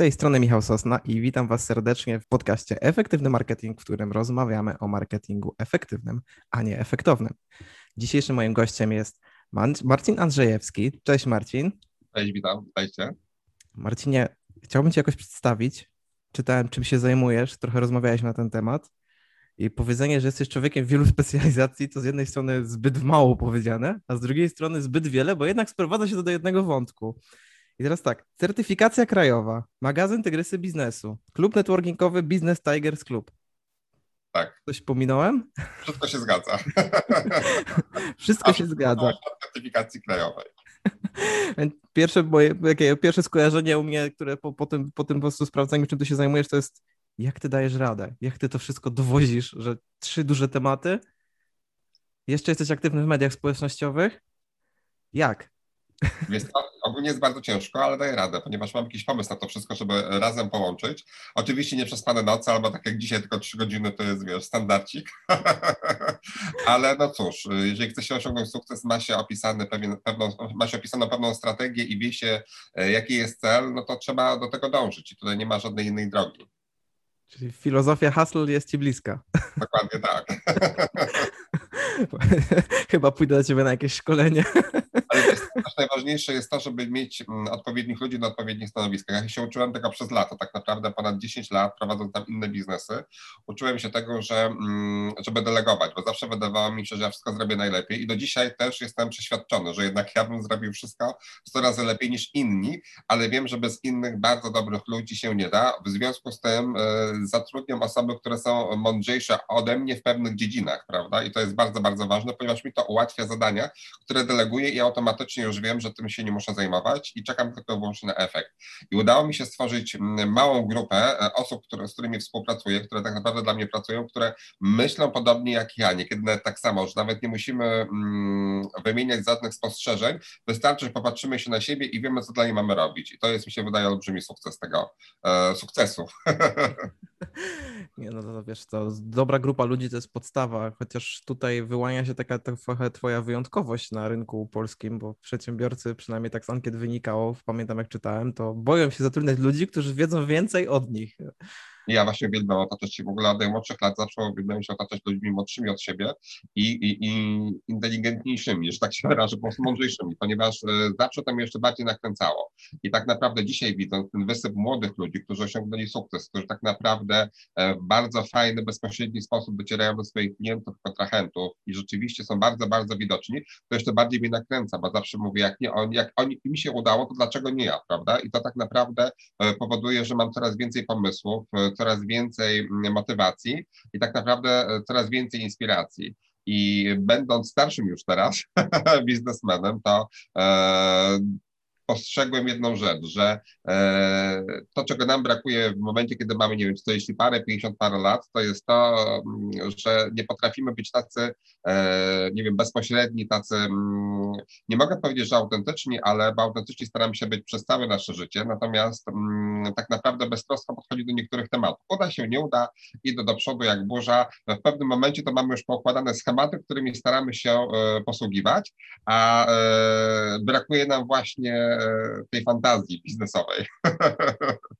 tej strony Michał Sosna i witam Was serdecznie w podcaście Efektywny Marketing, w którym rozmawiamy o marketingu efektywnym, a nie efektownym. Dzisiejszym moim gościem jest Marcin Andrzejewski. Cześć Marcin. Cześć, witam, witajcie. Marcinie, chciałbym Cię jakoś przedstawić. Czytałem, czym się zajmujesz, trochę rozmawiałeś na ten temat. I powiedzenie, że jesteś człowiekiem wielu specjalizacji, to z jednej strony zbyt mało powiedziane, a z drugiej strony zbyt wiele, bo jednak sprowadza się to do jednego wątku. I teraz tak, certyfikacja krajowa, magazyn Tygrysy Biznesu, klub networkingowy Business Tigers Club. Tak. Coś pominąłem? Wszystko się zgadza. Wszystko się zgadza. Certyfikacji krajowej. Pierwsze, moje, jakie, pierwsze skojarzenie u mnie, które po, po, tym, po tym po prostu sprawdzaniu, czym ty się zajmujesz, to jest jak ty dajesz radę? Jak ty to wszystko dowozisz, że trzy duże tematy? Jeszcze jesteś aktywny w mediach społecznościowych? Jak? Jest, ogólnie jest bardzo ciężko, ale daję radę, ponieważ mam jakiś pomysł na to wszystko, żeby razem połączyć. Oczywiście nie przez pane noce, albo tak jak dzisiaj, tylko trzy godziny to jest, wiesz, standardcik. ale no cóż, jeżeli chce się osiągnąć sukces, ma się, opisany pewien, pewną, ma się opisaną pewną strategię i wie się, e, jaki jest cel, no to trzeba do tego dążyć i tutaj nie ma żadnej innej drogi. Czyli filozofia hustle jest ci bliska. Dokładnie tak. Chyba pójdę do ciebie na jakieś szkolenie. Najważniejsze jest to, żeby mieć mm, odpowiednich ludzi na odpowiednich stanowiskach. Ja się uczyłem tego przez lata, tak naprawdę ponad 10 lat, prowadząc tam inne biznesy. Uczyłem się tego, że, mm, żeby delegować, bo zawsze wydawało mi się, że ja wszystko zrobię najlepiej i do dzisiaj też jestem przeświadczony, że jednak ja bym zrobił wszystko 100 razy lepiej niż inni, ale wiem, że bez innych bardzo dobrych ludzi się nie da. W związku z tym e, zatrudniam osoby, które są mądrzejsze ode mnie w pewnych dziedzinach, prawda? I to jest bardzo, bardzo ważne, ponieważ mi to ułatwia zadania, które deleguję i automatycznie już wiem, że tym się nie muszę zajmować i czekam tylko wyłącznie na efekt. I udało mi się stworzyć małą grupę e, osób, które, z którymi współpracuję, które tak naprawdę dla mnie pracują, które myślą podobnie jak ja, niekiedy tak samo, że nawet nie musimy mm, wymieniać żadnych spostrzeżeń, wystarczy, że popatrzymy się na siebie i wiemy, co dla niej mamy robić. I to jest, mi się wydaje, olbrzymi sukces tego e, sukcesu. Nie, no to wiesz, to dobra grupa ludzi to jest podstawa, chociaż tutaj wyłania się taka trochę twoja wyjątkowość na rynku polskim, bo przedsiębiorcy, przynajmniej tak z ankiet wynikało, pamiętam jak czytałem, to boją się zatrudniać ludzi, którzy wiedzą więcej od nich. Ja właśnie uwielbiam otaczać się w ogóle od najmłodszych lat, zawsze uwielbiam się otaczać ludźmi młodszymi od siebie i, i, i inteligentniejszymi, że tak się wyrażę, po prostu mądrzejszymi, ponieważ e, zawsze to mnie jeszcze bardziej nakręcało. I tak naprawdę dzisiaj widząc ten wysyp młodych ludzi, którzy osiągnęli sukces, którzy tak naprawdę e, w bardzo fajny, bezpośredni sposób docierają do swoich klientów, kontrahentów i rzeczywiście są bardzo, bardzo widoczni, to jeszcze bardziej mnie nakręca, bo zawsze mówię, jak nie oni, jak oni, mi się udało, to dlaczego nie ja, prawda? I to tak naprawdę e, powoduje, że mam coraz więcej pomysłów, coraz więcej motywacji i tak naprawdę e, coraz więcej inspiracji. I będąc starszym już teraz biznesmenem, to e, postrzegłem jedną rzecz, że e, to, czego nam brakuje w momencie, kiedy mamy, nie wiem, 40 parę, 50 parę lat, to jest to, mm, że nie potrafimy być tacy, e, nie wiem, bezpośredni, tacy, mm, nie mogę powiedzieć, że autentyczni, ale autentyczni staramy się być przez całe nasze życie, natomiast mm, tak naprawdę beztrosko podchodzi do niektórych tematów. Uda się, nie uda, idę do przodu jak burza. W pewnym momencie to mamy już poukładane schematy, którymi staramy się e, posługiwać, a brakuje nam właśnie tej fantazji biznesowej.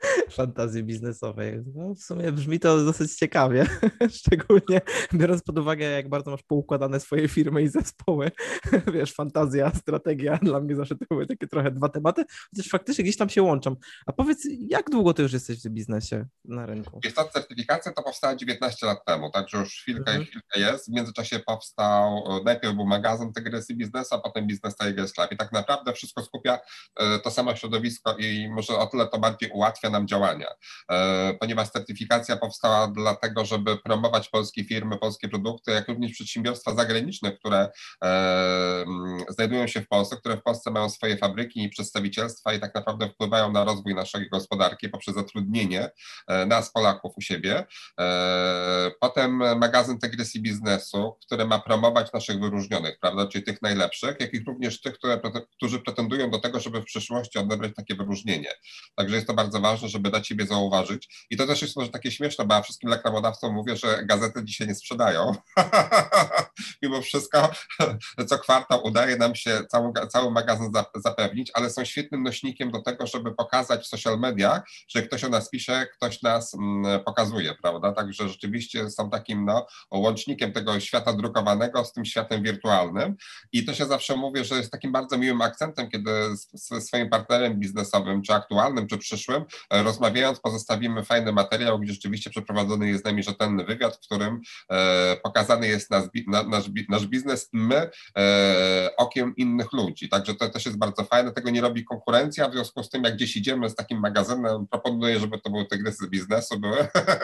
fantazji biznesowej. No, w sumie brzmi to dosyć ciekawie, szczególnie biorąc pod uwagę, jak bardzo masz poukładane swoje firmy i zespoły. Wiesz, fantazja, strategia, dla mnie zawsze to były takie trochę dwa tematy, chociaż faktycznie gdzieś tam się łączą. A powiedz, jak długo ty już jesteś w biznesie na rynku? Jest to certyfikacja to powstała 19 lat temu, także już chwilkę, mhm. chwilkę jest. W międzyczasie powstał, najpierw był magazyn Tygrysy Biznesu, a potem Business Tigers Club i tak naprawdę wszystko skupia e, to samo środowisko i może o tyle to bardziej ułatwia nam działania, e, ponieważ certyfikacja powstała dlatego, żeby promować polskie firmy, polskie produkty, jak również przedsiębiorstwa zagraniczne, które e, znajdują się w Polsce, które w Polsce mają swoje fabryki i przedstawicielstwa i tak naprawdę wpływają na rozwój naszej gospodarki poprzez zatrudnienie e, nas, Polaków, u siebie. Potem magazyn Tegresji Biznesu, który ma promować naszych wyróżnionych, prawda, czyli tych najlepszych, jak i również tych, które, którzy pretendują do tego, żeby w przyszłości odebrać takie wyróżnienie. Także jest to bardzo ważne, to, żeby dać siebie zauważyć. I to też jest może takie śmieszne, bo ja wszystkim reklamodawcom mówię, że gazety dzisiaj nie sprzedają. Mimo wszystko co kwartał udaje nam się cały, cały magazyn zapewnić, ale są świetnym nośnikiem do tego, żeby pokazać w social mediach, że ktoś o nas pisze, ktoś nas mm, pokazuje, prawda? Także rzeczywiście są takim no, łącznikiem tego świata drukowanego z tym światem wirtualnym. I to się zawsze mówię, że jest takim bardzo miłym akcentem, kiedy ze swoim partnerem biznesowym, czy aktualnym, czy przyszłym, rozmawiając, pozostawimy fajny materiał, gdzie rzeczywiście przeprowadzony jest z nami rzetelny wywiad, w którym e, pokazany jest nasz, nasz, nasz biznes my e, okiem innych ludzi. Także to też jest bardzo fajne. Tego nie robi konkurencja, w związku z tym, jak gdzieś idziemy z takim magazynem, proponuję, żeby to były tygrysy biznesu, były,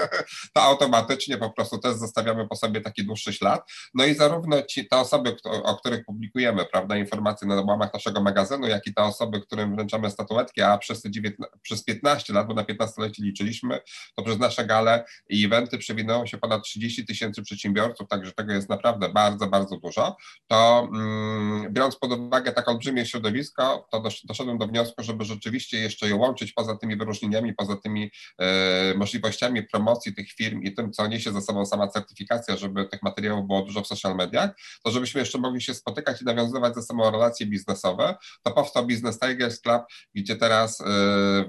to automatycznie po prostu też zostawiamy po sobie taki dłuższy ślad. No i zarówno ci, te osoby, o których publikujemy, prawda, informacje na łamach naszego magazynu, jak i te osoby, którym wręczamy statuetki, a przez, te 19, przez 15 lat, bo na 15-lecie liczyliśmy, to przez nasze gale i eventy przewinęło się ponad 30 tysięcy przedsiębiorców, także tego jest naprawdę bardzo, bardzo dużo. To mm, biorąc pod uwagę tak olbrzymie środowisko, to doszedłem do wniosku, żeby rzeczywiście jeszcze je łączyć poza tymi wyróżnieniami, poza tymi e, możliwościami promocji tych firm i tym, co niesie za sobą sama certyfikacja, żeby tych materiałów było dużo w social mediach, to żebyśmy jeszcze mogli się spotykać i nawiązywać ze sobą relacje biznesowe, to powstał Business Tigers Club, gdzie teraz e,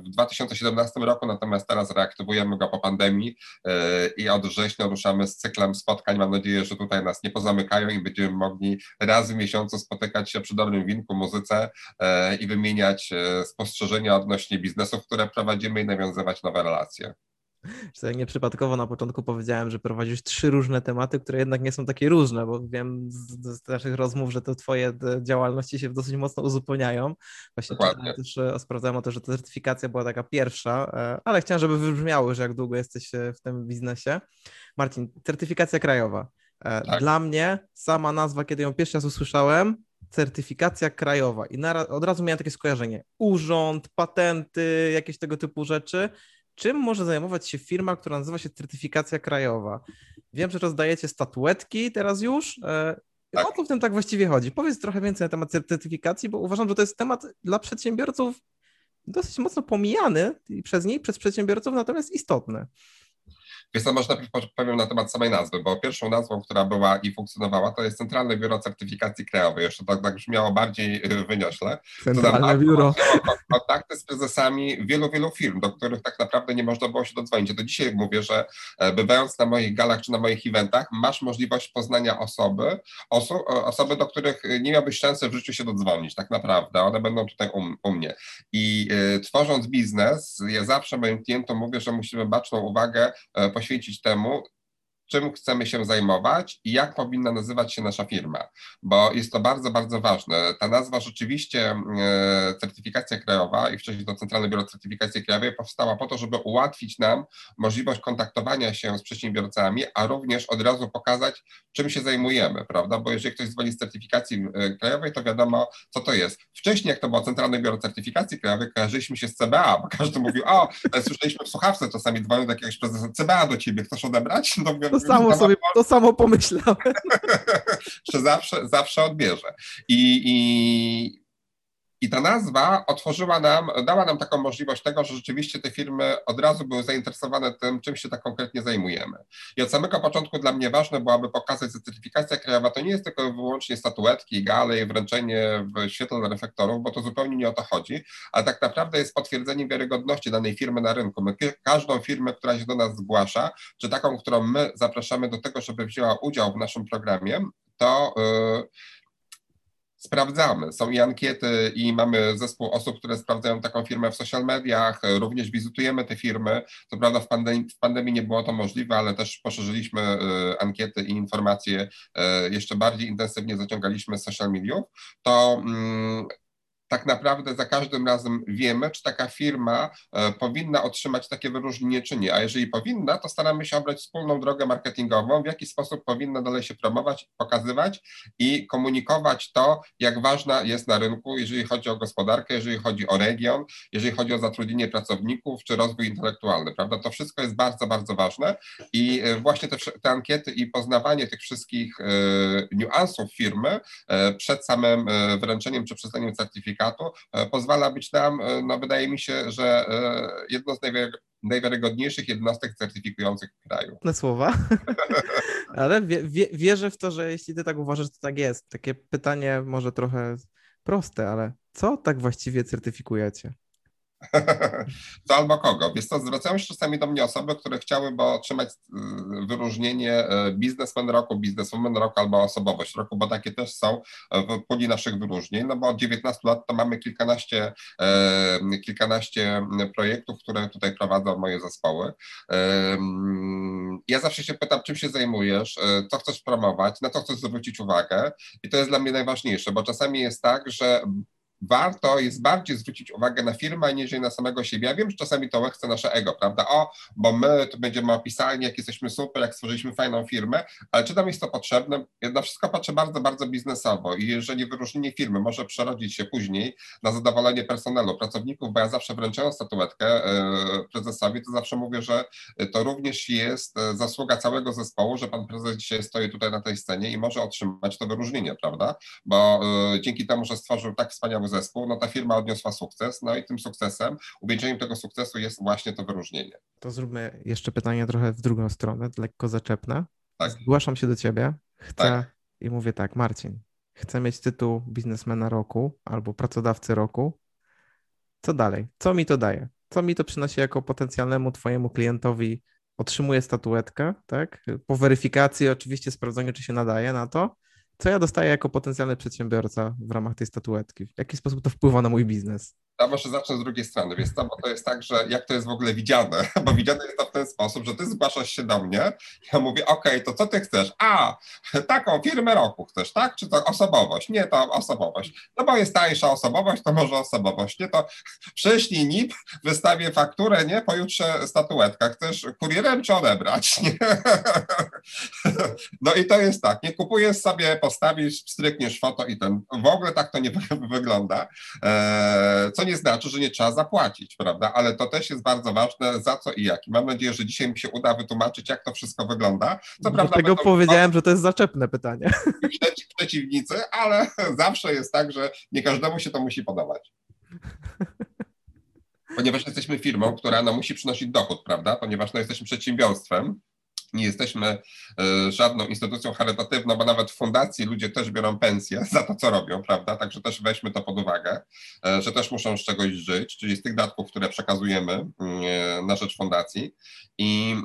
w 2017 roku, natomiast teraz reaktywujemy go po pandemii e, i od września ruszamy z cyklem spotkań. Mam nadzieję, że tutaj nas nie pozamykają i będziemy mogli raz w miesiącu spotykać się przy dobrym winku, muzyce e, i wymieniać spostrzeżenia odnośnie biznesów, które prowadzimy i nawiązywać nowe relacje. Sobie nieprzypadkowo na początku powiedziałem, że prowadzisz trzy różne tematy, które jednak nie są takie różne, bo wiem z, z naszych rozmów, że to twoje działalności się dosyć mocno uzupełniają. Właśnie też e, sprawdzałem o to, że ta certyfikacja była taka pierwsza, e, ale chciałem, żeby wybrzmiało, że jak długo jesteś e, w tym biznesie. Marcin, certyfikacja krajowa. Tak. Dla mnie sama nazwa, kiedy ją pierwszy raz usłyszałem, certyfikacja krajowa i na, od razu miałem takie skojarzenie. Urząd, patenty, jakieś tego typu rzeczy czym może zajmować się firma, która nazywa się certyfikacja krajowa? Wiem, że rozdajecie statuetki teraz już. E, tak. O co w tym tak właściwie chodzi? Powiedz trochę więcej na temat certyfikacji, bo uważam, że to jest temat dla przedsiębiorców dosyć mocno pomijany i przez nich, przez przedsiębiorców, natomiast istotny. Więc to może najpierw powiem na temat samej nazwy, bo pierwszą nazwą, która była i funkcjonowała, to jest Centralne Biuro Certyfikacji Krajowej. Jeszcze tak, tak brzmiało bardziej y, wyniośle. Centralne Biuro. Kontakty z prezesami wielu, wielu firm, do których tak naprawdę nie można było się dodzwonić. Do dzisiaj mówię, że e, bywając na moich galach czy na moich eventach, masz możliwość poznania osoby, oso osoby, do których nie miałbyś szansy w życiu się dodzwonić, tak naprawdę. One będą tutaj u, u mnie. I y, tworząc biznes, ja zawsze moim klientom mówię, że musimy baczną uwagę y, poświęcić temu, czym chcemy się zajmować i jak powinna nazywać się nasza firma, bo jest to bardzo, bardzo ważne. Ta nazwa rzeczywiście, e, certyfikacja krajowa i wcześniej to Centralne Biuro Certyfikacji Krajowej powstała po to, żeby ułatwić nam możliwość kontaktowania się z przedsiębiorcami, a również od razu pokazać, czym się zajmujemy, prawda? Bo jeżeli ktoś dzwoni z certyfikacji e, krajowej, to wiadomo, co to jest. Wcześniej, jak to było Centralne Biuro Certyfikacji Krajowej, kojarzyliśmy się z CBA, bo każdy mówił, o, słyszeliśmy w słuchawce czasami dzwonią do jakiegoś prezesa, CBA do ciebie, chcesz odebrać? No, to samo sobie, to samo pomyślałem. że zawsze, zawsze odbierze. I, i i ta nazwa otworzyła nam, dała nam taką możliwość tego, że rzeczywiście te firmy od razu były zainteresowane tym, czym się tak konkretnie zajmujemy. I od samego początku dla mnie ważne byłaby pokazać, że certyfikacja krajowa to nie jest tylko wyłącznie statuetki, gale i wręczenie w świetle reflektorów, bo to zupełnie nie o to chodzi, ale tak naprawdę jest potwierdzeniem wiarygodności danej firmy na rynku. My każdą firmę, która się do nas zgłasza, czy taką, którą my zapraszamy do tego, żeby wzięła udział w naszym programie, to yy, sprawdzamy. Są i ankiety, i mamy zespół osób, które sprawdzają taką firmę w social mediach, również wizytujemy te firmy. Co prawda w pandemii, w pandemii nie było to możliwe, ale też poszerzyliśmy e, ankiety i informacje, e, jeszcze bardziej intensywnie zaciągaliśmy z social mediów. To mm, tak naprawdę za każdym razem wiemy, czy taka firma e, powinna otrzymać takie wyróżnienie, czy nie. A jeżeli powinna, to staramy się obrać wspólną drogę marketingową, w jaki sposób powinna dalej się promować, pokazywać i komunikować to, jak ważna jest na rynku, jeżeli chodzi o gospodarkę, jeżeli chodzi o region, jeżeli chodzi o zatrudnienie pracowników, czy rozwój intelektualny, prawda? To wszystko jest bardzo, bardzo ważne i e, właśnie te, te ankiety i poznawanie tych wszystkich e, niuansów firmy przed samym wręczeniem czy przyznaniem certyfikatu certyfikatu pozwala być tam, no wydaje mi się, że jedno z najwiarygodniejszych jednostek certyfikujących w kraju. Na słowa, ale wie, wie, wierzę w to, że jeśli ty tak uważasz, to tak jest. Takie pytanie może trochę proste, ale co tak właściwie certyfikujecie? To albo kogo? Wiesz co, zwracają się czasami do mnie osoby, które chciałyby otrzymać y, wyróżnienie e, biznesmen roku, bizneswoman roku albo osobowość roku, bo takie też są w puli naszych wyróżnień, no bo od 19 lat to mamy kilkanaście, e, kilkanaście projektów, które tutaj prowadzą moje zespoły. Ja zawsze się pytam, czym się zajmujesz, e, co chcesz promować, na co chcesz zwrócić uwagę i to jest dla mnie najważniejsze, bo czasami jest tak, że warto jest bardziej zwrócić uwagę na firmę, aniżeli na samego siebie. Ja wiem, że czasami to chce nasze ego, prawda? O, bo my tu będziemy opisali, jak jesteśmy super, jak stworzyliśmy fajną firmę, ale czy nam jest to potrzebne? Ja na wszystko patrzę bardzo, bardzo biznesowo i jeżeli wyróżnienie firmy może przerodzić się później na zadowolenie personelu, pracowników, bo ja zawsze wręczając statuetkę e, prezesowi, to zawsze mówię, że to również jest e, zasługa całego zespołu, że pan prezes dzisiaj stoi tutaj na tej scenie i może otrzymać to wyróżnienie, prawda? Bo e, dzięki temu, że stworzył tak wspaniały zespół, no ta firma odniosła sukces, no i tym sukcesem, uwieńczeniem tego sukcesu jest właśnie to wyróżnienie. To zróbmy jeszcze pytanie trochę w drugą stronę, lekko zaczepne. Tak. Zgłaszam się do ciebie, chcę tak. i mówię tak, Marcin, chcę mieć tytuł biznesmena roku albo pracodawcy roku. Co dalej? Co mi to daje? Co mi to przynosi jako potencjalnemu twojemu klientowi? Otrzymuję statuetkę, tak? Po weryfikacji oczywiście sprawdzeniu, czy się nadaje na to co ja dostaję jako potencjalny przedsiębiorca w ramach tej statuetki? W jaki sposób to wpływa na mój biznes? Ja może zacznę z drugiej strony, wiesz co, bo to jest tak, że jak to jest w ogóle widziane, bo widziane jest to w ten sposób, że ty zgłaszasz się do mnie, ja mówię, okay, to co ty chcesz? A, taką firmę roku chcesz, tak? Czy to osobowość? Nie, to osobowość. No bo jest tańsza osobowość, to może osobowość. Nie, to przyślij NIP, wystawię fakturę, nie? Pojutrze statuetka. Chcesz kurierem czy odebrać? Nie? No i to jest tak, nie kupujesz sobie, postawisz, strykniesz foto i ten. W ogóle tak to nie wygląda. Eee, co nie znaczy, że nie trzeba zapłacić, prawda? Ale to też jest bardzo ważne, za co i jak. I mam nadzieję, że dzisiaj mi się uda wytłumaczyć, jak to wszystko wygląda. Co prawda tego powiedziałem, że to jest zaczepne pytanie. Przeciwnicy, ale zawsze jest tak, że nie każdemu się to musi podobać. Ponieważ jesteśmy firmą, która no, musi przynosić dochód, prawda? Ponieważ no, jesteśmy przedsiębiorstwem, nie jesteśmy e, żadną instytucją charytatywną, bo nawet w fundacji ludzie też biorą pensję za to, co robią, prawda? Także też weźmy to pod uwagę, e, że też muszą z czegoś żyć, czyli z tych datków, które przekazujemy mm, e, na rzecz fundacji. I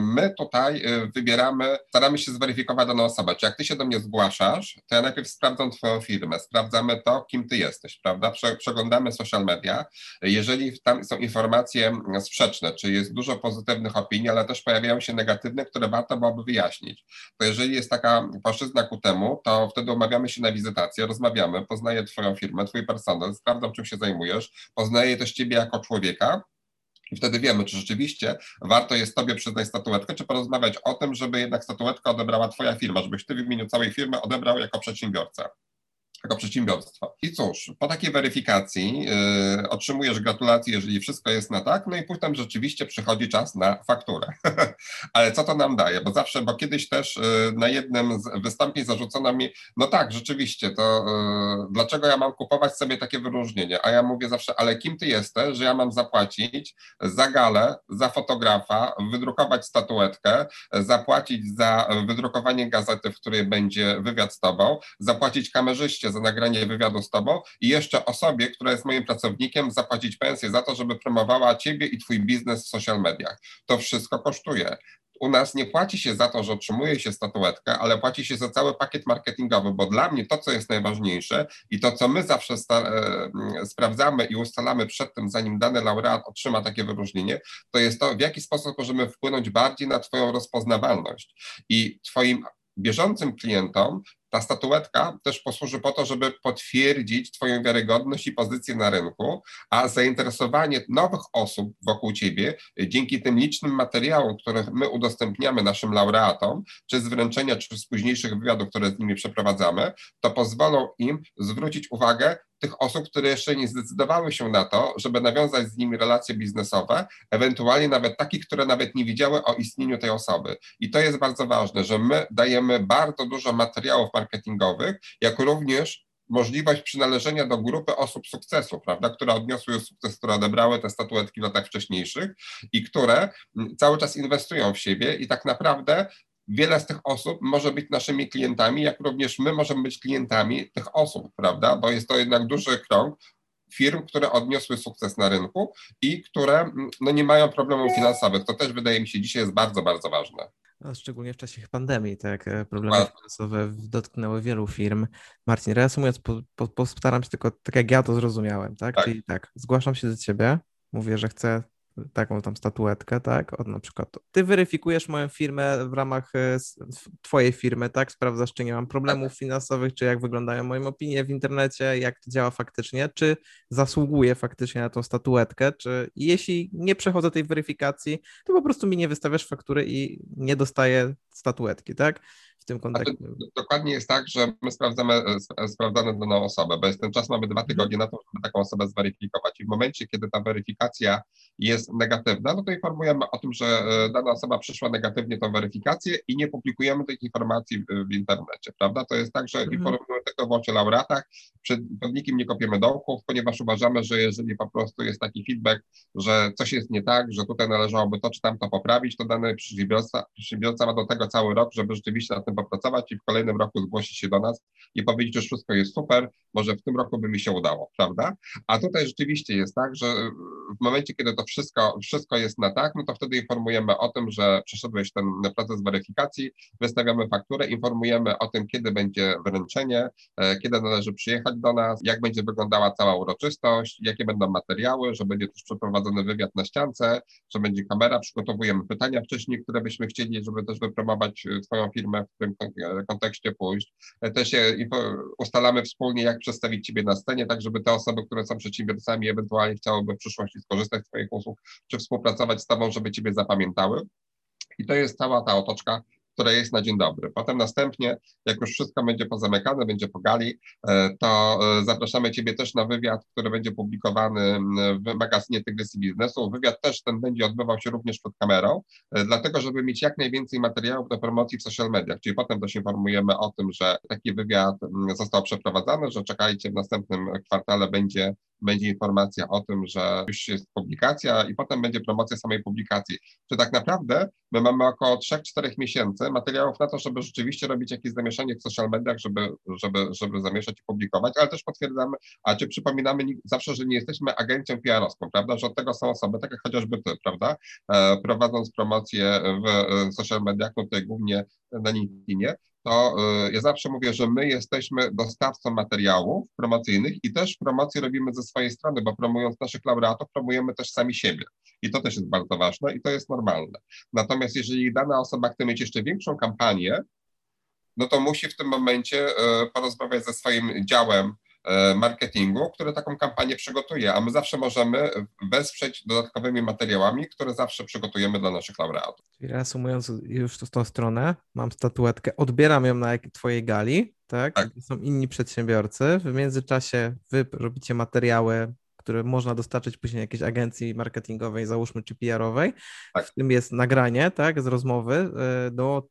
my tutaj wybieramy, staramy się zweryfikować daną osobę. Czy jak ty się do mnie zgłaszasz, to ja najpierw sprawdzam twoją firmę, sprawdzamy to, kim ty jesteś, prawda? Przeglądamy social media. Jeżeli tam są informacje sprzeczne, czy jest dużo pozytywnych opinii, ale też pojawiają się negatywne, które warto byłoby wyjaśnić. To jeżeli jest taka płaszczyzna ku temu, to wtedy umawiamy się na wizytację, rozmawiamy, poznaję Twoją firmę, Twój personel, sprawdzam, czym się zajmujesz, poznaję też Ciebie jako człowieka, i wtedy wiemy, czy rzeczywiście warto jest Tobie przyznać statuetkę, czy porozmawiać o tym, żeby jednak statuetkę odebrała Twoja firma, żebyś Ty w imieniu całej firmy odebrał jako przedsiębiorca jako przedsiębiorstwo. I cóż, po takiej weryfikacji yy, otrzymujesz gratulacje, jeżeli wszystko jest na tak, no i później rzeczywiście przychodzi czas na fakturę. Ale co to nam daje? Bo zawsze, bo kiedyś też yy, na jednym z wystąpień zarzucono mi, no tak, rzeczywiście, to yy, dlaczego ja mam kupować sobie takie wyróżnienie? A ja mówię zawsze, ale kim ty jesteś, że ja mam zapłacić za galę, za fotografa, wydrukować statuetkę, zapłacić za wydrukowanie gazety, w której będzie wywiad z tobą, zapłacić kamerzyście, za nagranie wywiadu z tobą i jeszcze osobie, która jest moim pracownikiem, zapłacić pensję za to, żeby promowała ciebie i twój biznes w social mediach. To wszystko kosztuje u nas nie płaci się za to, że otrzymuje się statuetkę, ale płaci się za cały pakiet marketingowy, bo dla mnie to, co jest najważniejsze i to, co my zawsze e, sprawdzamy i ustalamy przed tym, zanim dany laureat otrzyma takie wyróżnienie, to jest to, w jaki sposób możemy wpłynąć bardziej na Twoją rozpoznawalność i Twoim bieżącym klientom ta statuetka też posłuży po to, żeby potwierdzić Twoją wiarygodność i pozycję na rynku, a zainteresowanie nowych osób wokół Ciebie dzięki tym licznym materiałom, które my udostępniamy naszym laureatom, czy z wręczenia, czy z późniejszych wywiadów, które z nimi przeprowadzamy, to pozwolą im zwrócić uwagę tych osób, które jeszcze nie zdecydowały się na to, żeby nawiązać z nimi relacje biznesowe, ewentualnie nawet takich, które nawet nie wiedziały o istnieniu tej osoby. I to jest bardzo ważne, że my dajemy bardzo dużo materiałów marketingowych, jak również możliwość przynależenia do grupy osób sukcesu, prawda, które odniosły sukces, które odebrały te statuetki w latach wcześniejszych i które cały czas inwestują w siebie i tak naprawdę wiele z tych osób może być naszymi klientami, jak również my możemy być klientami tych osób, prawda? Bo jest to jednak duży krąg firm, które odniosły sukces na rynku i które no, nie mają problemów finansowych. To też wydaje mi się dzisiaj jest bardzo, bardzo ważne. No, szczególnie w czasie problemy, tak, e, problemy finansowe dotknęły wielu firm. Marcin, reasumując, po, po, postaram się tylko tak jak ja to zrozumiałem, tak? tak? Czyli tak, zgłaszam się do ciebie, mówię, że chcę taką tam statuetkę, tak? Od na przykład ty weryfikujesz moją firmę w ramach e, twojej firmy, tak? Sprawdzasz, czy nie mam problemów tak. finansowych, czy jak wyglądają moje opinie w internecie, jak to działa faktycznie, czy zasługuję faktycznie na tą statuetkę, czy jeśli nie przechodzę tej weryfikacji, to po prostu mi nie wystawiasz faktury i nie dostaję statuetki, tak? Tym kontekście. Dokładnie jest tak, że my sprawdzamy, e, sprawdzamy daną osobę, bo ten czas mamy dwa tygodnie na to, żeby taką osobę zweryfikować. I w momencie, kiedy ta weryfikacja jest negatywna, no to informujemy o tym, że e, dana osoba przyszła negatywnie tą weryfikację i nie publikujemy tych informacji w, w internecie, prawda? To jest tak, że mhm. informujemy tylko wyłącznie laureatach, przed, przed nikim nie kopiemy dołków, ponieważ uważamy, że jeżeli po prostu jest taki feedback, że coś jest nie tak, że tutaj należałoby to czy tamto poprawić, to dany przedsiębiorca, przedsiębiorca ma do tego cały rok, żeby rzeczywiście na tym popracować i w kolejnym roku zgłosić się do nas i powiedzieć, że wszystko jest super, może w tym roku by mi się udało, prawda? A tutaj rzeczywiście jest tak, że w momencie, kiedy to wszystko, wszystko jest na tak, no to wtedy informujemy o tym, że przeszedłeś ten proces weryfikacji, wystawiamy fakturę, informujemy o tym, kiedy będzie wręczenie, e, kiedy należy przyjechać do nas, jak będzie wyglądała cała uroczystość, jakie będą materiały, że będzie też przeprowadzony wywiad na ściance, że będzie kamera, przygotowujemy pytania wcześniej, które byśmy chcieli, żeby też wypromować e, Twoją firmę w tym kontekście pójść. E, też się ustalamy wspólnie, jak przedstawić Ciebie na scenie, tak żeby te osoby, które są przedsiębiorcami, ewentualnie chciałyby w przyszłości skorzystać z Twoich usług, czy współpracować z Tobą, żeby Ciebie zapamiętały. I to jest cała ta otoczka, która jest na dzień dobry. Potem następnie, jak już wszystko będzie pozamykane, będzie po gali, e, to e, zapraszamy Ciebie też na wywiad, który będzie publikowany w magazynie Tygrysy Biznesu. Wywiad też ten będzie odbywał się również przed kamerą, e, dlatego żeby mieć jak najwięcej materiałów do promocji w social mediach, czyli potem też informujemy o tym, że taki wywiad został przeprowadzony, że czekajcie w następnym kwartale będzie będzie informacja o tym, że już jest publikacja i potem będzie promocja samej publikacji. Czy tak naprawdę my mamy około 3-4 miesięcy materiałów na to, żeby rzeczywiście robić jakieś zamieszanie w social mediach, żeby, żeby, żeby zamieszać i publikować, ale też potwierdzamy, a czy przypominamy zawsze, że nie jesteśmy agencją PR-owską, prawda, że od tego są osoby, tak jak chociażby ty, prawda, e, prowadząc promocję w social mediach, no tutaj głównie na LinkedInie, to y, ja zawsze mówię, że my jesteśmy dostawcą materiałów promocyjnych i też promocję robimy ze swojej strony, bo promując naszych laureatów, promujemy też sami siebie. I to też jest bardzo ważne i to jest normalne. Natomiast jeżeli dana osoba chce mieć jeszcze większą kampanię, no to musi w tym momencie y, porozmawiać ze swoim działem marketingu, który taką kampanię przygotuje, a my zawsze możemy wesprzeć dodatkowymi materiałami, które zawsze przygotujemy dla naszych laureatów. Czyli reasumując już tą stronę, mam statuetkę, odbieram ją na twojej gali, tak? tak. Są inni przedsiębiorcy, w międzyczasie wy robicie materiały które można dostarczyć później jakiejś agencji marketingowej, załóżmy, czy PR-owej. Tak. W tym jest nagranie, tak, z rozmowy e, do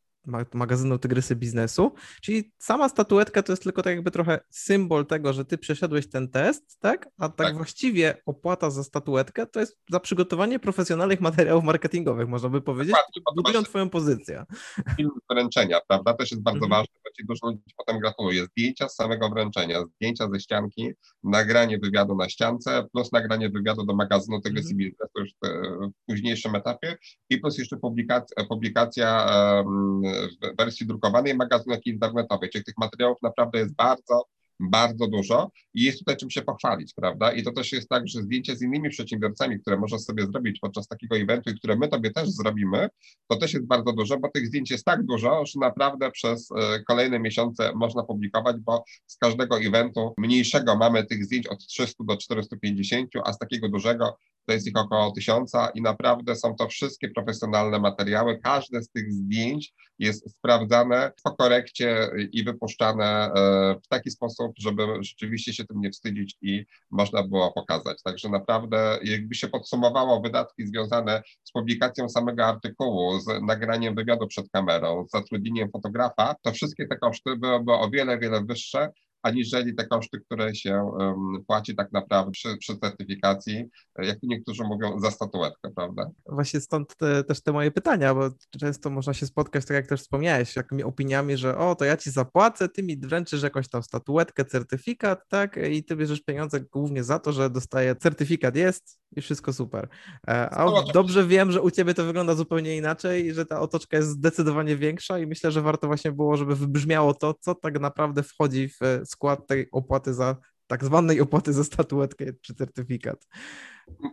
magazynu Tygrysy Biznesu, czyli sama statuetka to jest tylko tak jakby trochę symbol tego, że ty przeszedłeś ten test, tak? A tak, tak. właściwie opłata za statuetkę to jest za przygotowanie profesjonalnych materiałów marketingowych, można by powiedzieć, budują twoją pozycję. Film wręczenia, prawda? Też jest bardzo mhm. ważne, bo ci dużo ludzi potem gratuluje. Zdjęcia z samego wręczenia, zdjęcia ze ścianki, nagranie wywiadu na ściance, plus nagranie wywiadu do magazynu Tygrysy mhm. Biznesu już w późniejszym etapie i plus jeszcze publikacja, publikacja um, w wersji drukowanej magazynach internetowej, czyli tych materiałów naprawdę jest bardzo, bardzo dużo i jest tutaj czym się pochwalić, prawda? I to też jest tak, że zdjęcie z innymi przedsiębiorcami, które możesz sobie zrobić podczas takiego eventu i które my tobie też zrobimy, to też jest bardzo dużo, bo tych zdjęć jest tak dużo, że naprawdę przez e, kolejne miesiące można publikować, bo z każdego eventu mniejszego mamy tych zdjęć od 300 do 450, a z takiego dużego to jest ich około tysiąca i naprawdę są to wszystkie profesjonalne materiały. Każde z tych zdjęć jest sprawdzane po korekcie i wypuszczane e, w taki sposób, żeby rzeczywiście się tym nie wstydzić i można było pokazać. Także naprawdę, jakby się podsumowało wydatki związane z publikacją samego artykułu, z nagraniem wywiadu przed kamerą, z zatrudnieniem fotografa, to wszystkie te koszty byłyby o wiele, wiele wyższe, aniżeli te koszty, które się płaci tak naprawdę przy, przy certyfikacji, jak niektórzy mówią, za statuetkę, prawda? Właśnie stąd te, też te moje pytania, bo często można się spotkać, tak jak też wspomniałeś, jakimi opiniami, że o, to ja ci zapłacę, ty mi wręczysz jakąś tam statuetkę, certyfikat, tak, i ty bierzesz pieniądze głównie za to, że dostaję certyfikat jest i wszystko super. E, a no, dobrze wiem, że u ciebie to wygląda zupełnie inaczej i że ta otoczka jest zdecydowanie większa i myślę, że warto właśnie było, żeby wybrzmiało to, co tak naprawdę wchodzi w skład tej opłaty za tak zwanej opłaty za statuetkę czy certyfikat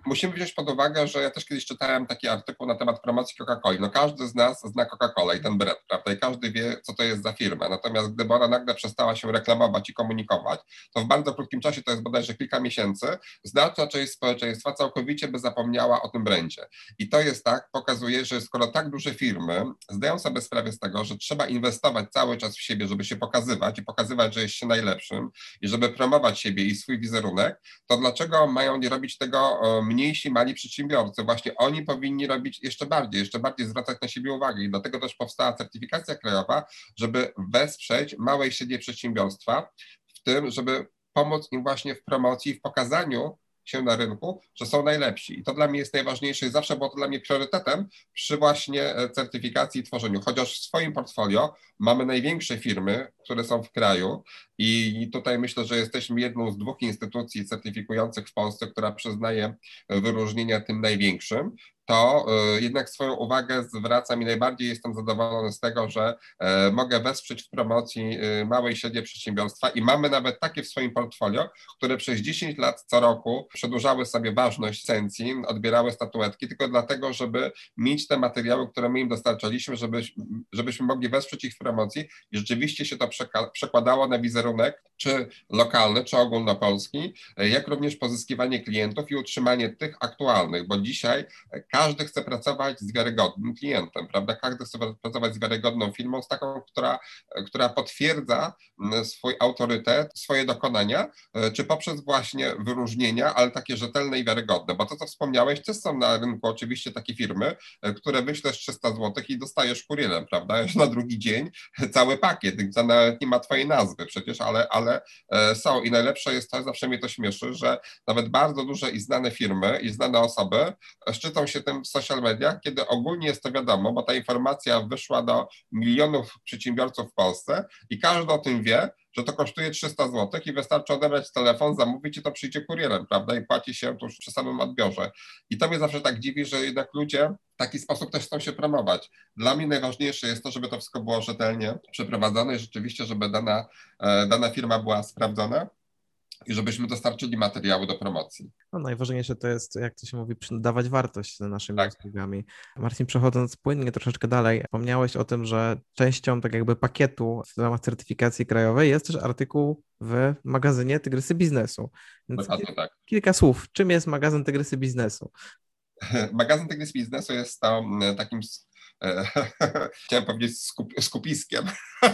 musimy wziąć pod uwagę, że ja też kiedyś czytałem taki artykuł na temat promocji Coca-Coli. No każdy z nas zna Coca-Colę i ten brand, prawda? I każdy wie, co to jest za firma. Natomiast gdyby ona nagle przestała się reklamować i komunikować, to w bardzo krótkim czasie, to jest bodajże kilka miesięcy, znaczna część społeczeństwa całkowicie by zapomniała o tym brandzie. I to jest tak, pokazuje, że skoro tak duże firmy zdają sobie sprawę z tego, że trzeba inwestować cały czas w siebie, żeby się pokazywać i pokazywać, że jest się najlepszym i żeby promować siebie i swój wizerunek, to dlaczego mają nie robić tego mniejsi, mali przedsiębiorcy, właśnie oni powinni robić jeszcze bardziej, jeszcze bardziej zwracać na siebie uwagę. I dlatego też powstała certyfikacja krajowa, żeby wesprzeć małe i średnie przedsiębiorstwa w tym, żeby pomóc im właśnie w promocji, w pokazaniu się na rynku, że są najlepsi. I to dla mnie jest najważniejsze i zawsze było to dla mnie priorytetem przy właśnie e, certyfikacji i tworzeniu. Chociaż w swoim portfolio mamy największe firmy, które są w kraju i tutaj myślę, że jesteśmy jedną z dwóch instytucji certyfikujących w Polsce, która przyznaje wyróżnienia tym największym to e, jednak swoją uwagę zwracam i najbardziej jestem zadowolony z tego, że e, mogę wesprzeć w promocji e, małe i średnie przedsiębiorstwa i mamy nawet takie w swoim portfolio, które przez 10 lat co roku przedłużały sobie ważność licencji, odbierały statuetki tylko dlatego, żeby mieć te materiały, które my im dostarczaliśmy, żeby, żebyśmy mogli wesprzeć ich w promocji i rzeczywiście się to przekładało na wizerunek, czy lokalny, czy ogólnopolski, jak również pozyskiwanie klientów i utrzymanie tych aktualnych, bo dzisiaj każdy chce pracować z wiarygodnym klientem, prawda? Każdy chce pracować z wiarygodną firmą, z taką, która, która potwierdza mm, swój autorytet, swoje dokonania, e, czy poprzez właśnie wyróżnienia, ale takie rzetelne i wiarygodne. Bo to, co wspomniałeś, też są na rynku oczywiście takie firmy, e, które wyślesz 300 zł i dostajesz kurierem, prawda? Już na drugi dzień cały pakiet, gdzie nawet nie ma twojej nazwy przecież, ale, ale e, są. I najlepsze jest to, zawsze mnie to śmieszy, że nawet bardzo duże i znane firmy i znane osoby szczycą się tym w social mediach, kiedy ogólnie jest to wiadomo, bo ta informacja wyszła do milionów przedsiębiorców w Polsce i każdy o tym wie, że to kosztuje 300 zł i wystarczy odebrać telefon, zamówić i to przyjdzie kurierem, prawda? I płaci się tuż przy samym odbiorze. I to mnie zawsze tak dziwi, że jednak ludzie w taki sposób też chcą się promować. Dla mnie najważniejsze jest to, żeby to wszystko było rzetelnie przeprowadzone i rzeczywiście, żeby dana, e, dana firma była sprawdzona i żebyśmy dostarczyli materiały do promocji. No, najważniejsze to jest, jak to się mówi, dawać wartość naszymi tak. usługami. Marcin, przechodząc płynnie troszeczkę dalej, wspomniałeś o tym, że częścią tak jakby pakietu w ramach certyfikacji krajowej jest też artykuł w magazynie Tygrysy Biznesu. Więc tak. Kilka słów. Czym jest magazyn Tygrysy Biznesu? Magazyn Tygrysy Biznesu jest tam takim, e, chciałem powiedzieć, skup, skupiskiem.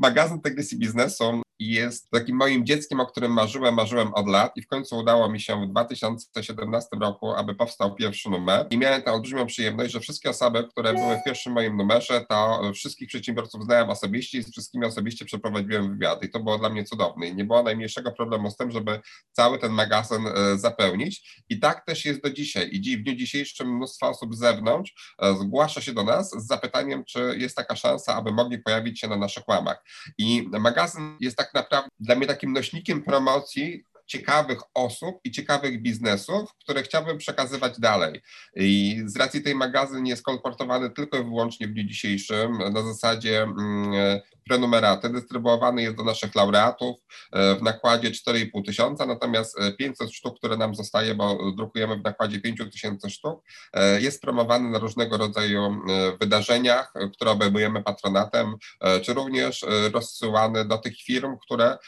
magazyn Tygrysy Biznesu jest takim moim dzieckiem, o którym marzyłem, marzyłem od lat i w końcu udało mi się w 2017 roku, aby powstał pierwszy numer. I miałem tę olbrzymią przyjemność, że wszystkie osoby, które były w pierwszym moim numerze, to wszystkich przedsiębiorców znałem osobiście i z wszystkimi osobiście przeprowadziłem wywiady i to było dla mnie cudowne. I nie było najmniejszego problemu z tym, żeby cały ten magazyn e, zapełnić. I tak też jest do dzisiaj. I w dniu dzisiejszym mnóstwo osób z zewnątrz e, zgłasza się do nas z zapytaniem, czy jest taka szansa, aby mogli pojawić się na naszych łamach. I magazyn jest tak tak naprawdę dla mnie takim nośnikiem promocji ciekawych osób i ciekawych biznesów, które chciałbym przekazywać dalej. I z racji tej magazyn jest kolportowany tylko i wyłącznie w dniu dzisiejszym na zasadzie mm, prenumeraty. Dystrybuowany jest do naszych laureatów e, w nakładzie 4,5 tysiąca, natomiast 500 e, sztuk, które nam zostaje, bo drukujemy w nakładzie 5 tysięcy sztuk, e, jest promowany na różnego rodzaju wydarzeniach, które obejmujemy patronatem, czy również rozsyłany do tych firm, które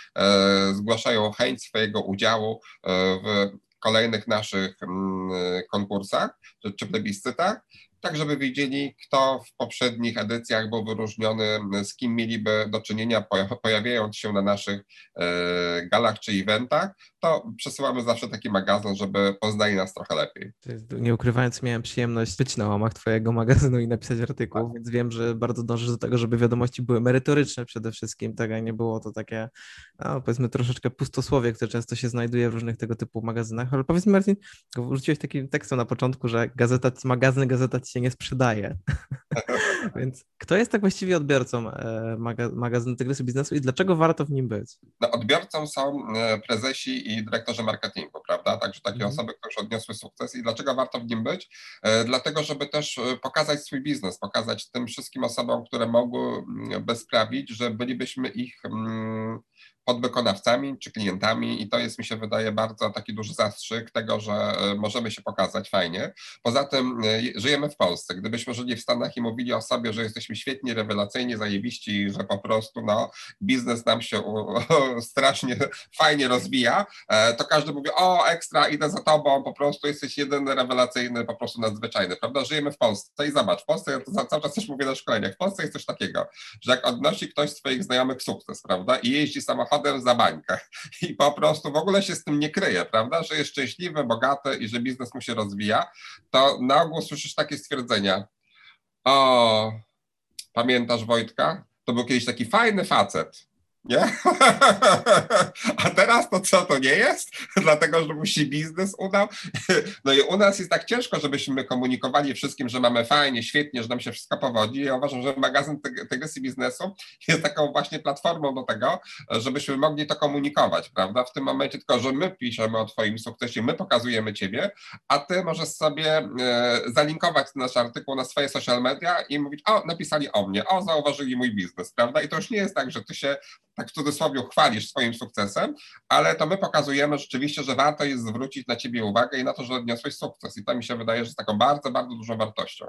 zgłaszają chęć swojego udziału w kolejnych naszych mm, konkursach czy plebiscytach tak żeby wiedzieli, kto w poprzednich edycjach był wyróżniony, z kim mieliby do czynienia, pojawiając się na naszych e, galach czy eventach, to przesyłamy zawsze taki magazyn, żeby poznali nas trochę lepiej. Nie ukrywając, miałem przyjemność być na łamach Twojego magazynu i napisać artykuł, tak. więc wiem, że bardzo dążysz do tego, żeby wiadomości były merytoryczne przede wszystkim, tak, a nie było to takie, no, powiedzmy, troszeczkę pustosłowie, które często się znajduje w różnych tego typu magazynach. Ale powiedz mi, Marcin, wróciłeś takim tekstem na początku, że gazeta, magazyn, gazeta się nie sprzedaje. więc kto jest tak właściwie odbiorcą e, magazynu Tygrysu Biznesu i dlaczego warto w nim być? No, odbiorcą są e, prezesi i dyrektorzy marketingu, prawda? Także takie mhm. osoby, które już odniosły sukces i dlaczego warto w nim być? E, dlatego, żeby też pokazać swój biznes, pokazać tym wszystkim osobom, które mogły mm, bezprawić, że bylibyśmy ich mm, podwykonawcami czy klientami i to jest mi się wydaje bardzo taki duży zastrzyk tego, że e, możemy się pokazać fajnie. Poza tym e, żyjemy w Polsce. Gdybyśmy żyli w Stanach i mówili o sobie, że jesteśmy świetni, rewelacyjnie zajebiści, że po prostu no, biznes nam się strasznie fajnie rozwija, e, to każdy mówi, o ekstra, idę za tobą, po prostu jesteś jeden rewelacyjny, po prostu nadzwyczajny, prawda? Żyjemy w Polsce i zobacz, w Polsce, ja to cały czas też mówię na szkoleniach, w Polsce jest coś takiego, że jak odnosi ktoś swoich znajomych sukces, prawda, i jeździ samochodem, za bańkę. I po prostu w ogóle się z tym nie kryje, prawda, że jest szczęśliwy, bogaty i że biznes mu się rozwija, to na ogół słyszysz takie stwierdzenia, o, pamiętasz Wojtka? To był kiedyś taki fajny facet, nie? A teraz to co, to nie jest? Dlatego, że musi biznes udał? No i u nas jest tak ciężko, żebyśmy komunikowali wszystkim, że mamy fajnie, świetnie, że nam się wszystko powodzi. Ja uważam, że magazyn Tygrysu Biznesu jest taką właśnie platformą do tego, żebyśmy mogli to komunikować, prawda? W tym momencie tylko, że my piszemy o Twoim sukcesie, my pokazujemy Ciebie, a Ty możesz sobie e, zalinkować nasz artykuł na swoje social media i mówić, o, napisali o mnie, o, zauważyli mój biznes, prawda? I to już nie jest tak, że Ty się tak w cudzysłowie chwalisz swoim sukcesem, ale to my pokazujemy rzeczywiście, że warto jest zwrócić na ciebie uwagę i na to, że odniosłeś sukces. I to mi się wydaje, że jest taką bardzo, bardzo dużą wartością.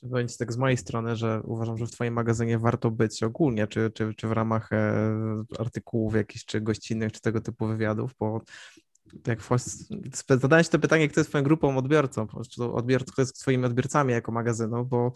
Czy będzie tak z mojej strony, że uważam, że w Twoim magazynie warto być ogólnie, czy, czy, czy w ramach e, artykułów jakichś, czy gościnnych, czy tego typu wywiadów, bo jak zadałeś to pytanie, kto jest Twoją grupą odbiorcą, odbiorcą, kto jest Twoimi odbiorcami jako magazynu, bo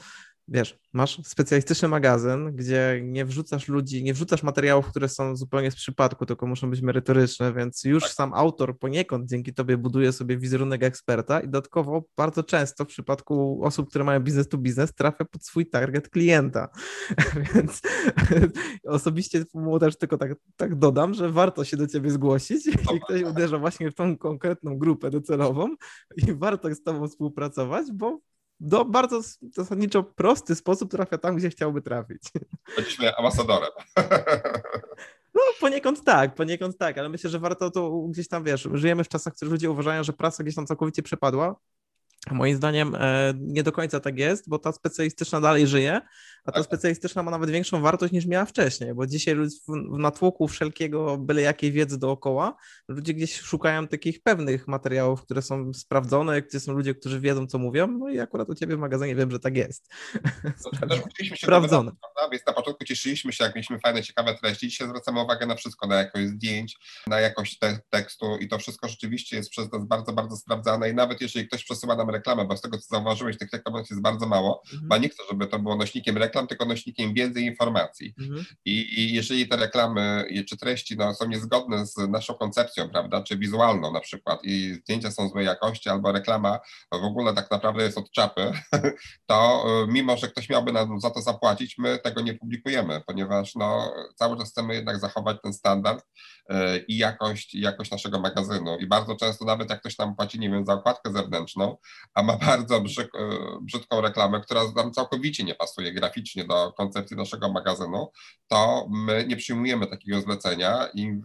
wiesz, masz specjalistyczny magazyn, gdzie nie wrzucasz ludzi, nie wrzucasz materiałów, które są zupełnie z przypadku, tylko muszą być merytoryczne, więc już tak. sam autor poniekąd dzięki tobie buduje sobie wizerunek eksperta i dodatkowo bardzo często w przypadku osób, które mają biznes to biznes, trafia pod swój target klienta. więc osobiście mu też tylko tak, tak dodam, że warto się do ciebie zgłosić, jeśli ktoś uderza właśnie w tą konkretną grupę docelową i warto z tobą współpracować, bo do bardzo zasadniczo prosty sposób trafia tam, gdzie chciałby trafić. Byliśmy ambasadorem. No, poniekąd tak, poniekąd tak, ale myślę, że warto to gdzieś tam, wiesz, żyjemy w czasach, w których ludzie uważają, że praca gdzieś tam całkowicie przepadła, Moim zdaniem e, nie do końca tak jest, bo ta specjalistyczna dalej żyje, a ta tak. specjalistyczna ma nawet większą wartość niż miała wcześniej, bo dzisiaj w natłoku wszelkiego byle jakiej wiedzy dookoła, ludzie gdzieś szukają takich pewnych materiałów, które są sprawdzone, gdzie są ludzie, którzy wiedzą, co mówią, no i akurat u Ciebie w magazynie wiem, że tak jest. Sprawdzone. Tego, więc na początku cieszyliśmy się, jak mieliśmy fajne, ciekawe treści, dzisiaj zwracamy uwagę na wszystko, na jakość zdjęć, na jakość te tekstu i to wszystko rzeczywiście jest przez nas bardzo, bardzo sprawdzane i nawet jeżeli ktoś przesyła nam reklamę, bo z tego, co zauważyłeś, tych reklam jest bardzo mało, mhm. bo nie chcę, żeby to było nośnikiem reklam, tylko nośnikiem wiedzy i informacji. Mhm. I, I, jeżeli te reklamy czy treści no, są niezgodne z naszą koncepcją, prawda, czy wizualną na przykład i zdjęcia są złej jakości, albo reklama w ogóle tak naprawdę jest od czapy, to y, mimo, że ktoś miałby nam za to zapłacić, my tego nie publikujemy, ponieważ no, cały czas chcemy jednak zachować ten standard i jakość, jakość naszego magazynu. I bardzo często nawet jak ktoś nam płaci, nie wiem, za okładkę zewnętrzną, a ma bardzo e, brzydką reklamę, która nam całkowicie nie pasuje graficznie do koncepcji naszego magazynu, to my nie przyjmujemy takiego zlecenia i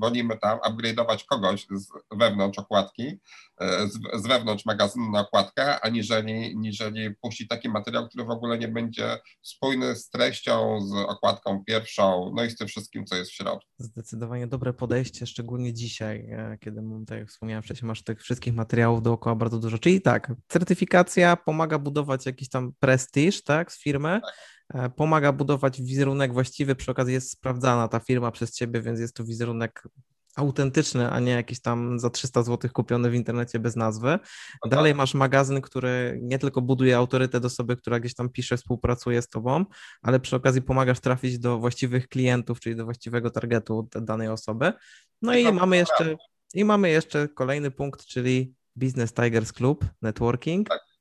wolimy tam upgrade'ować kogoś z wewnątrz okładki, e, z, z wewnątrz magazynu na okładkę, aniżeli, aniżeli puścić taki materiał, który w ogóle nie będzie spójny z treścią, z okładką pierwszą, no i z tym wszystkim, co jest w środku. Zdecydowanie dobre podejście, szczególnie dzisiaj, e, kiedy, tak jak wspomniałem wcześniej, masz tych wszystkich materiałów dookoła bardzo dużo. Czyli tak, certyfikacja pomaga budować jakiś tam prestiż, tak, z firmy. Tak. Pomaga budować wizerunek właściwy, przy okazji jest sprawdzana ta firma przez ciebie, więc jest to wizerunek autentyczny, a nie jakiś tam za 300 zł kupiony w internecie bez nazwy. Dalej masz magazyn, który nie tylko buduje autorytet osoby, która gdzieś tam pisze, współpracuje z tobą, ale przy okazji pomagasz trafić do właściwych klientów, czyli do właściwego targetu danej osoby. No i mamy jeszcze i mamy jeszcze kolejny punkt, czyli Business Tigers Club Networking. Tak.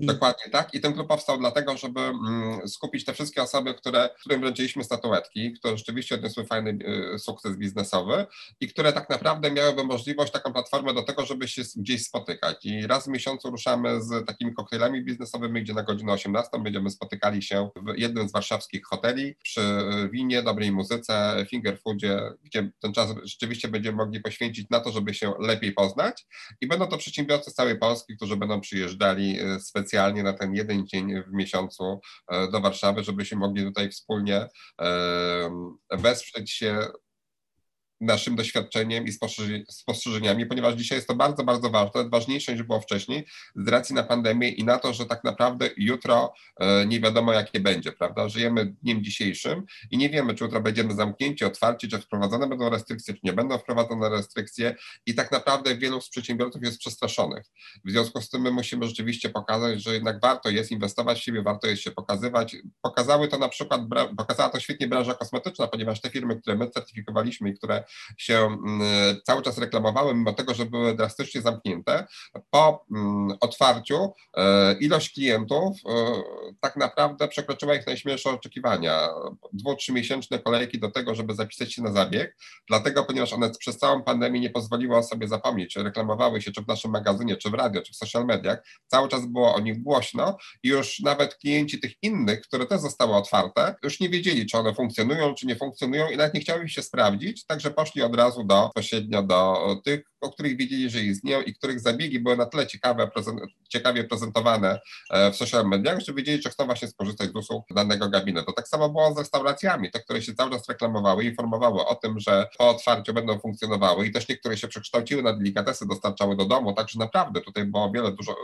Dokładnie tak. I ten klub powstał dlatego, żeby mm, skupić te wszystkie osoby, które, którym wręczyliśmy statuetki, które rzeczywiście odniosły fajny y, sukces biznesowy i które tak naprawdę miałyby możliwość, taką platformę do tego, żeby się gdzieś spotykać. I raz w miesiącu ruszamy z takimi koktajlami biznesowymi, gdzie na godzinę 18 będziemy spotykali się w jednym z warszawskich hoteli przy winie, dobrej muzyce, finger foodzie, gdzie ten czas rzeczywiście będziemy mogli poświęcić na to, żeby się lepiej poznać. I będą to przedsiębiorcy z całej Polski, którzy będą przyjeżdżali specjalnie y, specjalnie na ten jeden dzień w miesiącu e, do Warszawy, żebyśmy mogli tutaj wspólnie wesprzeć się naszym doświadczeniem i spostrzeżeniami, ponieważ dzisiaj jest to bardzo, bardzo ważne, ważniejsze niż było wcześniej, z racji na pandemię i na to, że tak naprawdę jutro e, nie wiadomo, jakie będzie, prawda? Żyjemy dniem dzisiejszym i nie wiemy, czy jutro będziemy zamknięci, otwarci, czy wprowadzone będą restrykcje, czy nie będą wprowadzone restrykcje i tak naprawdę wielu z przedsiębiorców jest przestraszonych. W związku z tym my musimy rzeczywiście pokazać, że jednak warto jest inwestować w siebie, warto jest się pokazywać. Pokazały to na przykład, pokazała to świetnie branża kosmetyczna, ponieważ te firmy, które my certyfikowaliśmy i które się mm, cały czas reklamowały, mimo tego, że były drastycznie zamknięte. Po mm, otwarciu e, ilość klientów e, tak naprawdę przekroczyła ich najśmielsze oczekiwania. Dwu, trzymiesięczne kolejki do tego, żeby zapisać się na zabieg, dlatego, ponieważ one przez całą pandemię nie pozwoliły o sobie zapomnieć, reklamowały się czy w naszym magazynie, czy w radio, czy w social mediach, cały czas było o nich głośno i już nawet klienci tych innych, które też zostały otwarte, już nie wiedzieli, czy one funkcjonują, czy nie funkcjonują i nawet nie chciały się sprawdzić, także poszli od razu do, bezpośrednio do tych, o których wiedzieli, że istnieją i których zabiegi były na tyle ciekawe, ciekawie prezentowane e, w social mediach, że wiedzieli, że chcą właśnie skorzystać z usług danego gabinetu. Tak samo było z restauracjami, te, które się cały czas reklamowały, informowały o tym, że po otwarciu będą funkcjonowały i też niektóre się przekształciły na delikatesy, dostarczały do domu, także naprawdę tutaj było wiele, dużo,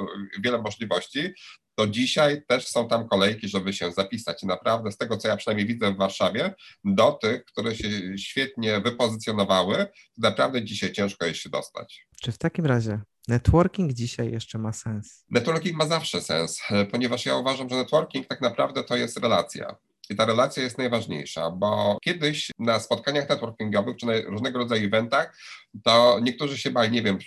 wiele możliwości. To dzisiaj też są tam kolejki, żeby się zapisać. I naprawdę z tego, co ja przynajmniej widzę w Warszawie, do tych, które się świetnie wypozycjonowały, naprawdę dzisiaj ciężko jest się dostać. Czy w takim razie networking dzisiaj jeszcze ma sens? Networking ma zawsze sens, ponieważ ja uważam, że networking tak naprawdę to jest relacja. I ta relacja jest najważniejsza, bo kiedyś na spotkaniach networkingowych czy na różnego rodzaju eventach, to niektórzy się bali, nie wiem,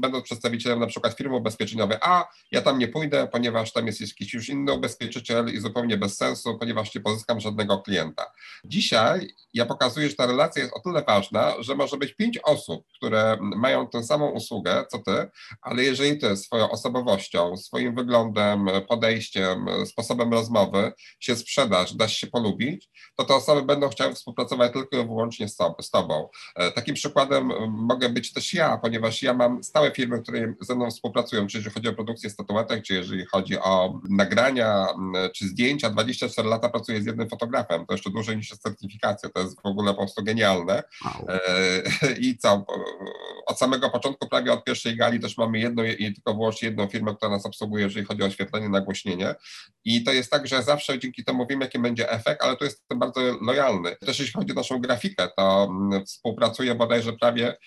będąc przedstawicielem na przykład firmy ubezpieczeniowej, a ja tam nie pójdę, ponieważ tam jest jakiś już inny ubezpieczyciel i zupełnie bez sensu, ponieważ nie pozyskam żadnego klienta. Dzisiaj ja pokazuję, że ta relacja jest o tyle ważna, że może być pięć osób, które mają tę samą usługę co ty, ale jeżeli ty swoją osobowością, swoim wyglądem, podejściem, sposobem rozmowy się sprzedasz, dasz się polubić, to te osoby będą chciały współpracować tylko i wyłącznie z tobą. E, takim przykładem mogę być też ja, ponieważ ja mam stałe firmy, które ze mną współpracują, czy jeżeli chodzi o produkcję statuetek, czy jeżeli chodzi o nagrania, czy zdjęcia. 24 lata pracuję z jednym fotografem, to jeszcze dłużej niż certyfikacja, to jest w ogóle po prostu genialne. Wow. E, I co, od samego początku, prawie od pierwszej gali też mamy jedną i tylko wyłącznie jedną firmę, która nas obsługuje, jeżeli chodzi o oświetlenie, nagłośnienie. I to jest tak, że zawsze dzięki temu wiem, jaki będzie efekt, ale tu jestem bardzo lojalny. Też jeśli chodzi o naszą grafikę, to współpracuję bodajże prawie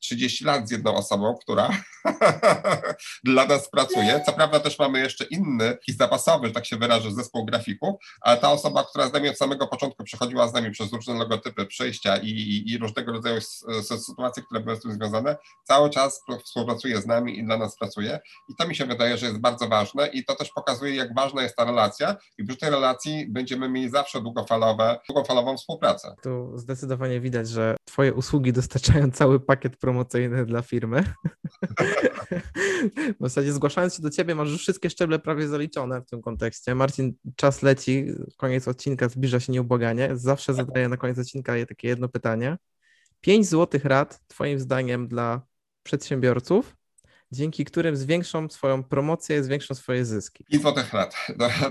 30 lat z jedną osobą, która dla nas pracuje. Co prawda też mamy jeszcze inny, taki zapasowy, że tak się wyrażę, zespół grafików, ale ta osoba, która z nami od samego początku przechodziła z nami przez różne logotypy, przejścia i, i, i różnego rodzaju sytuacje, które były z tym związane, cały czas współpracuje z nami i dla nas pracuje. I to mi się wydaje, że jest bardzo ważne i to też pokazuje, jak ważna jest ta relacja i przy tej relacji będziemy mieli zawsze długofalowe, długofalową współpracę. Tu zdecydowanie widać, że Twoje usługi dostarczają cały pakiet promocyjny dla firmy. w zasadzie zgłaszając się do Ciebie masz już wszystkie szczeble prawie zaliczone w tym kontekście. Marcin, czas leci, koniec odcinka, zbliża się nieubłaganie. Zawsze zadaję na koniec odcinka takie jedno pytanie. Pięć złotych rad Twoim zdaniem dla przedsiębiorców, dzięki którym zwiększą swoją promocję, zwiększą swoje zyski. 5 złotych rad.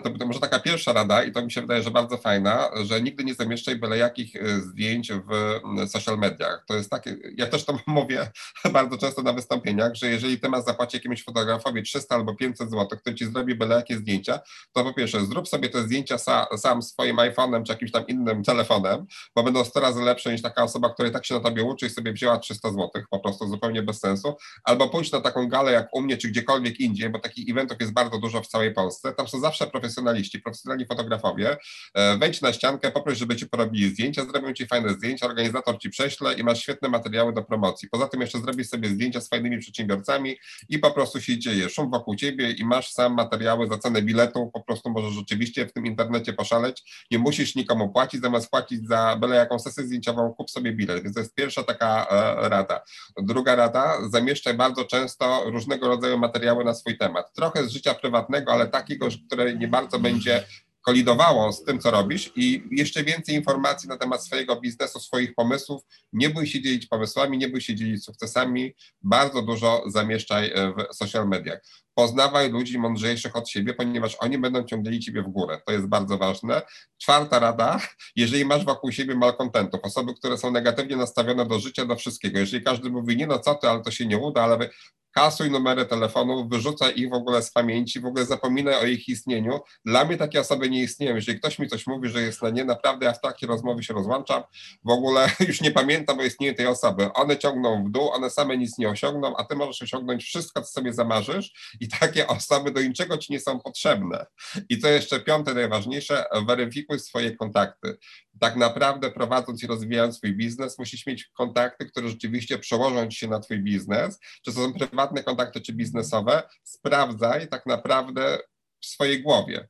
To, to może taka pierwsza rada i to mi się wydaje, że bardzo fajna, że nigdy nie zamieszczaj byle jakich e, zdjęć w social mediach. To jest takie, ja też to mówię bardzo często na wystąpieniach, że jeżeli ty masz zapłacić jakiemuś fotografowi 300 albo 500 zł, który ci zrobi byle jakie zdjęcia, to po pierwsze zrób sobie te zdjęcia sa, sam swoim iPhone'em czy jakimś tam innym telefonem, bo będą 100 razy lepsze niż taka osoba, która tak się na tobie uczy i sobie wzięła 300 zł, po prostu zupełnie bez sensu, albo pójdź na taką galę jak u mnie, czy gdziekolwiek indziej, bo takich eventów jest bardzo dużo w całej Polsce, tam są zawsze profesjonaliści, profesjonalni fotografowie, e, wejdź na ściankę, poproś, żeby ci porobili zdjęcia, zrobią ci fajne zdjęcia, organizator ci prześle i masz świetne materiały do promocji. Poza tym jeszcze zrobisz sobie zdjęcia z fajnymi przedsiębiorcami i po prostu się dzieje szum wokół ciebie i masz sam materiały za cenę biletu, po prostu możesz rzeczywiście w tym internecie poszaleć, nie musisz nikomu płacić, zamiast płacić za byle jaką sesję zdjęciową, kup sobie bilet, więc to jest pierwsza taka e, rada. Druga rada, zamieszczaj bardzo często różnego rodzaju materiały na swój temat. Trochę z życia prywatnego, ale takiego, które nie bardzo będzie kolidowało z tym, co robisz i jeszcze więcej informacji na temat swojego biznesu, swoich pomysłów. Nie bój się dzielić pomysłami, nie bój się dzielić sukcesami. Bardzo dużo zamieszczaj w social mediach. Poznawaj ludzi mądrzejszych od siebie, ponieważ oni będą ciągnęli ciebie w górę. To jest bardzo ważne. Czwarta rada, jeżeli masz wokół siebie malkontentów, osoby, które są negatywnie nastawione do życia, do wszystkiego. Jeżeli każdy mówi, nie no co ty, ale to się nie uda, ale kasuj numery telefonów, wyrzucaj ich w ogóle z pamięci, w ogóle zapominaj o ich istnieniu. Dla mnie takie osoby nie istnieją. Jeżeli ktoś mi coś mówi, że jest na nie, naprawdę ja w takie rozmowy się rozłączam. W ogóle już nie pamiętam o istnieniu tej osoby. One ciągną w dół, one same nic nie osiągną, a ty możesz osiągnąć wszystko, co sobie zamarzysz i takie osoby do niczego ci nie są potrzebne. I co jeszcze piąte, najważniejsze, weryfikuj swoje kontakty. Tak naprawdę prowadząc i rozwijając swój biznes, musisz mieć kontakty, które rzeczywiście przełożą się na twój biznes, czy to są prywatne kontakty, czy biznesowe, sprawdzaj tak naprawdę w swojej głowie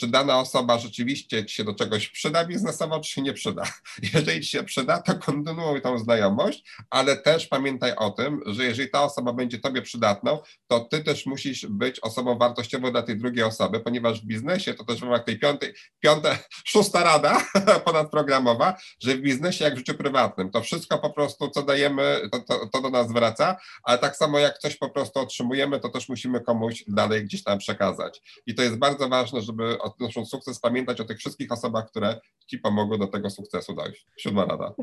czy dana osoba rzeczywiście ci się do czegoś przyda biznesowo, czy się nie przyda. Jeżeli ci się przyda, to kontynuuj tą znajomość, ale też pamiętaj o tym, że jeżeli ta osoba będzie tobie przydatną, to ty też musisz być osobą wartościową dla tej drugiej osoby, ponieważ w biznesie, to też w ramach tej piątej, piąte, szósta rada ponadprogramowa, że w biznesie jak w życiu prywatnym, to wszystko po prostu, co dajemy, to, to, to do nas wraca, ale tak samo jak coś po prostu otrzymujemy, to też musimy komuś dalej gdzieś tam przekazać. I to jest bardzo ważne, żeby odnoszą sukces, pamiętać o tych wszystkich osobach, które ci pomogły do tego sukcesu dojść. Siódma rada.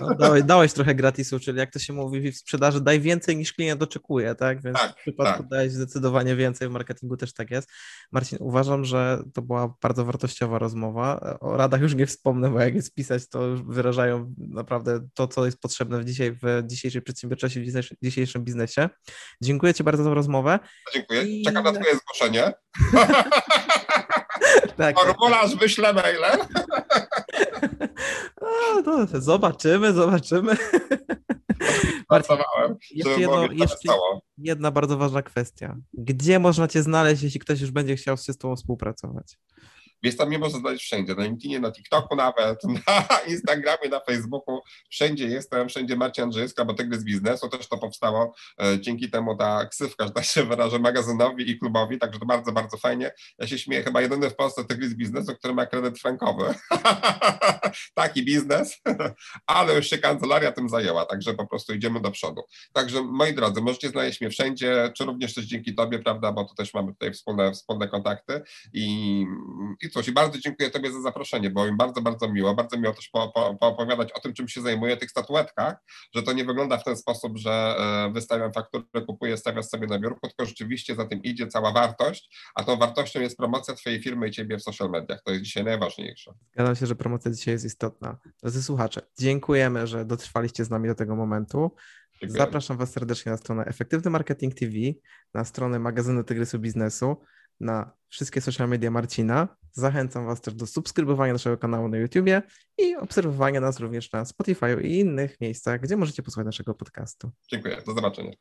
No, dałeś, dałeś, trochę gratisu, czyli jak to się mówi w sprzedaży, daj więcej niż klient oczekuje, tak? Więc tak, w przypadku tak. dałeś zdecydowanie więcej, w marketingu też tak jest. Marcin, uważam, że to była bardzo wartościowa rozmowa. O radach już nie wspomnę, bo jak jest pisać, to wyrażają naprawdę to, co jest potrzebne w, dzisiaj, w dzisiejszej przedsiębiorczości, w dzisiejszym biznesie. Dziękuję Ci bardzo za rozmowę. Dziękuję. Czekam na Twoje zgłoszenie. tak. Formularz wyślę mailem. A, to zobaczymy, zobaczymy. Pracowałem, jeszcze, jedno, jeszcze jedna bardzo ważna kwestia. Gdzie można Cię znaleźć, jeśli ktoś już będzie chciał z Tobą współpracować? Więc tam mnie można znaleźć wszędzie, na LinkedInie, na TikToku nawet, na Instagramie, na Facebooku, wszędzie jestem, wszędzie Marcin Andrzejewska, bo z biznesu też to powstało, e, dzięki temu ta ksywka, że tak się wyrażę, magazynowi i klubowi, także to bardzo, bardzo fajnie. Ja się śmieję, chyba jedyny w Polsce z biznesu, który ma kredyt frankowy. Taki biznes, ale już się kancelaria tym zajęła, także po prostu idziemy do przodu. Także moi drodzy, możecie znaleźć mnie wszędzie, czy również też dzięki Tobie, prawda, bo tu też mamy tutaj wspólne, wspólne kontakty i, i cóż, i bardzo dziękuję Tobie za zaproszenie, bo mi bardzo, bardzo miło, bardzo miło też po, po, poopowiadać o tym, czym się zajmuję, tych statuetkach, że to nie wygląda w ten sposób, że e, wystawiam fakturę, kupuję, stawiam sobie na biurku, tylko rzeczywiście za tym idzie cała wartość, a tą wartością jest promocja Twojej firmy i Ciebie w social mediach. To jest dzisiaj najważniejsze. Zgadzam się, że promocja dzisiaj jest istotna. Drodzy słuchacze, dziękujemy, że dotrwaliście z nami do tego momentu. Dziękuję. Zapraszam Was serdecznie na stronę Efektywny Marketing TV, na stronę magazynu Tygrysu Biznesu na wszystkie social media Marcina. Zachęcam Was też do subskrybowania naszego kanału na YouTubie i obserwowania nas również na Spotify i innych miejscach, gdzie możecie posłuchać naszego podcastu. Dziękuję, do zobaczenia.